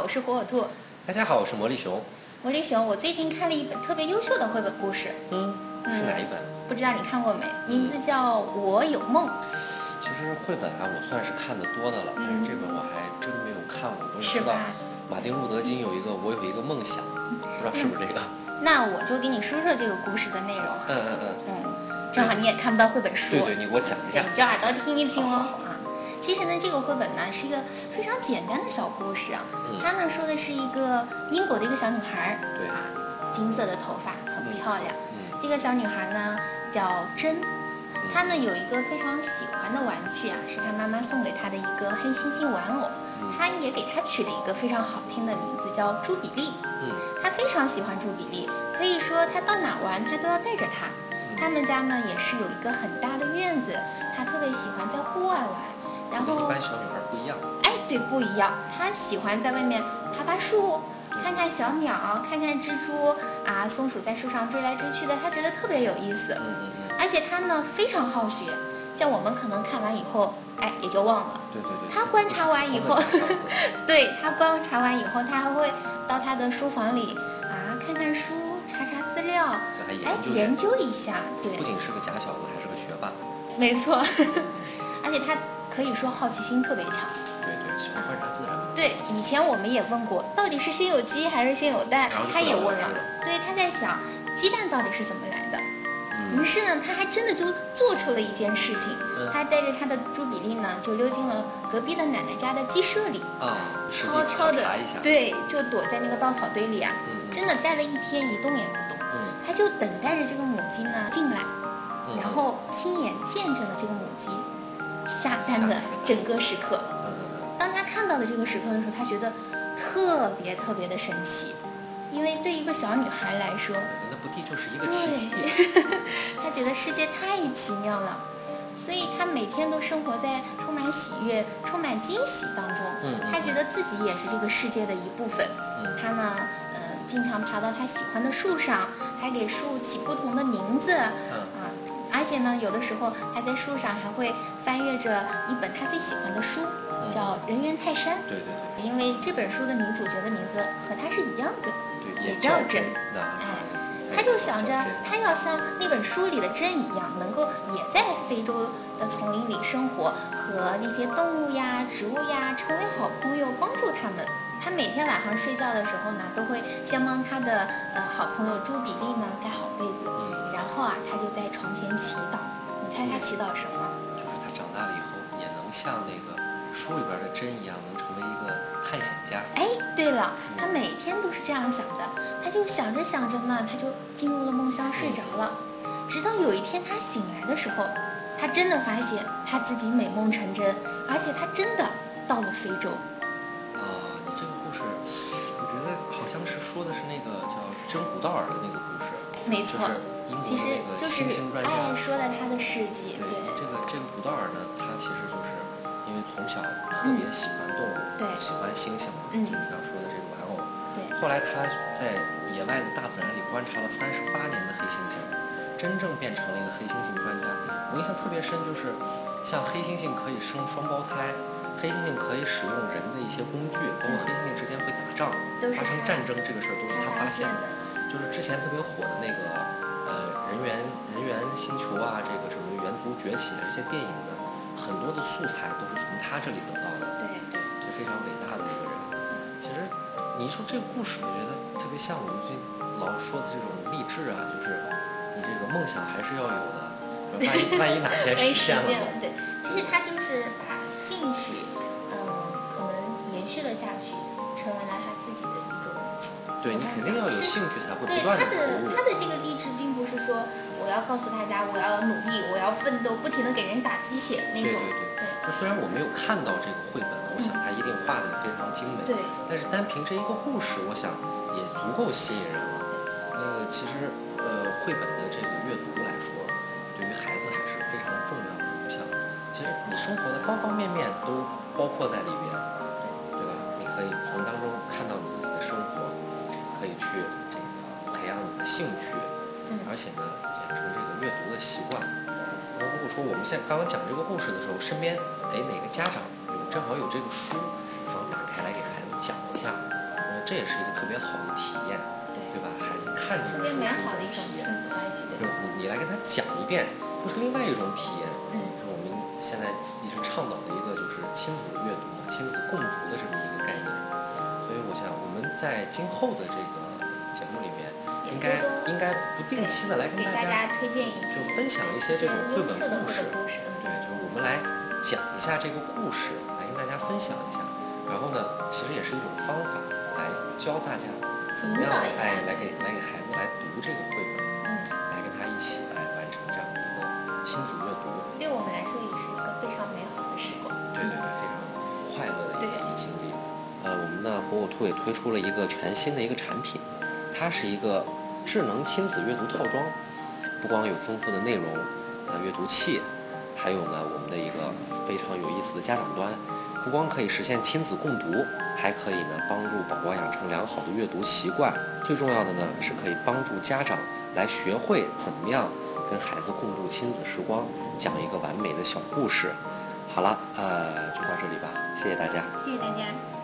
好，我是火火兔。大家好，我是魔力熊。魔力熊，我最近看了一本特别优秀的绘本故事，嗯，是哪一本？不知道你看过没？名字叫《我有梦》。其实绘本啊，我算是看的多的了，但是这本我还真没有看过。我知道马丁路德金有一个“我有一个梦想”，不知道是不是这个？那我就给你说说这个故事的内容。嗯嗯嗯。嗯，正好你也看不到绘本书。对对，你给我讲一下。你就耳朵听一听哦。其实呢，这个绘本呢是一个非常简单的小故事啊。它呢说的是一个英国的一个小女孩，对啊，金色的头发很漂亮。这个小女孩呢叫珍，她呢有一个非常喜欢的玩具啊，是她妈妈送给她的一个黑猩猩玩偶。她也给她取了一个非常好听的名字，叫朱比利。嗯，她非常喜欢朱比利，可以说她到哪玩她都要带着它。他们家呢也是有一个很大的院子，她特别喜欢在户外玩。然后一般小女孩不一样，哎，对，不一样。她喜欢在外面爬爬树，看看小鸟，看看蜘蛛啊，松鼠在树上追来追去的，她觉得特别有意思。嗯嗯嗯。而且她呢非常好学，像我们可能看完以后，哎，也就忘了。对对对。她观察完以后，对她观察完以后，她还会到她的书房里啊，看看书，查查资料，哎，研究一下。对。不仅是个假小子，还是个学霸。没错，而且她。可以说好奇心特别强，对对，喜欢观察自然。对，以前我们也问过，到底是先有鸡还是先有蛋？他也问了。对，他在想鸡蛋到底是怎么来的。于是呢，他还真的就做出了一件事情，他带着他的朱比利呢，就溜进了隔壁的奶奶家的鸡舍里，啊，悄悄的，对，就躲在那个稻草堆里啊，真的待了一天一动也不动。嗯，他就等待着这个母鸡呢进来，然后亲眼见证了这个母鸡。下单的整个时刻，当他看到的这个时刻的时候，他觉得特别特别的神奇，因为对一个小女孩来说，那不地就是一个奇迹。他觉得世界太奇妙了，所以他每天都生活在充满喜悦、充满惊喜当中。他觉得自己也是这个世界的一部分。他呢，嗯，经常爬到他喜欢的树上，还给树起不同的名字。而且呢，有的时候他在树上还会翻阅着一本他最喜欢的书，叫《人猿泰山》。对对对。因为这本书的女主角的名字和他是一样的，也叫真。哎，他就想着他要像那本书里的珍一样，能够也在非洲的丛林里生活，和那些动物呀、植物呀成为好朋友，帮助他们。他每天晚上睡觉的时候呢，都会先帮他的呃好朋友朱比利呢盖好被子，然后啊，他就在床前祈祷。你猜他祈祷什么？就是他长大了以后也能像那个书里边的珍一样，能成为一个探险家。哎，对了，他每天都是这样想的。他就想着想着呢，他就进入了梦乡，睡着了。直到有一天他醒来的时候，他真的发现他自己美梦成真，而且他真的到了非洲。啊，你这个故事，我觉得好像是说的是那个叫真古道尔的那个故事，没错，其实就是爱说的他的事迹。对，这个这个古道尔呢，他其实就是因为从小特别喜欢动物，对，喜欢猩猩嘛，就你刚说的这个。后来他在野外的大自然里观察了三十八年的黑猩猩，真正变成了一个黑猩猩专家。我印象特别深，就是像黑猩猩可以生双胞胎。黑猩猩可以使用人的一些工具，包括黑猩猩之间会打仗、发生战争，这个事儿都是他发现的。就是之前特别火的那个呃人猿人猿星球啊，这个什么猿族崛起啊这些电影的很多的素材都是从他这里得到的。对对，就非常伟大的一个人。其实你一说这个故事，我觉得特别像我们最老说的这种励志啊，就是你这个梦想还是要有的，万一万一哪天实 现了。对，其实他就是把兴趣。嗯，可能延续了下去，成为了他自己的一种。对你肯定要有兴趣才会不断的他的他的这个励志，并不是说我要告诉大家我要努力，我要奋斗，不停的给人打鸡血那种。对对对。就虽然我没有看到这个绘本，我想它一定画的也非常精美。对。但是单凭这一个故事，我想也足够吸引人了。那个其实呃，绘本的这个阅读来说，对于孩子还是非常重要的。你像，其实你生活的方方面面都包括在里边。可以从当中看到你自己的生活，可以去这个培养你的兴趣，而且呢，养成这个阅读的习惯。那如果说我们现在刚刚讲这个故事的时候，身边哎哪个家长有正好有这个书，不妨打开来给孩子讲一下。这也是一个特别好的体验，对对吧？孩子看着特别美好的一种体验，亲子关系的。就是你你来跟他讲一遍，又是另外一种体验。嗯，就是我们现在一直倡导的一个就是亲子阅读嘛，亲子共读的这么一个概念。所以我想我们在今后的这个节目里面，应该应该不定期的来跟大家推荐一就分享一些这种绘本的故事对，就是我们来讲一下这个故事，来跟大家分享一下。然后呢，其实也是一种方法，来教大家怎么样哎来给来给孩子来读这个绘本，嗯，来跟他一起来完成这样的一个亲子阅读。对我们来说也是一个非常美好的时光。对对对，非常快乐的一个对一个经历。呃，我们呢，火火兔也推出了一个全新的一个产品，它是一个智能亲子阅读套装，不光有丰富的内容，啊，阅读器，还有呢，我们的一个非常有意思的家长端，不光可以实现亲子共读，还可以呢帮助宝宝养成良好的阅读习惯。最重要的呢，是可以帮助家长来学会怎么样跟孩子共度亲子时光，讲一个完美的小故事。好了，呃，就到这里吧，谢谢大家。谢谢大家。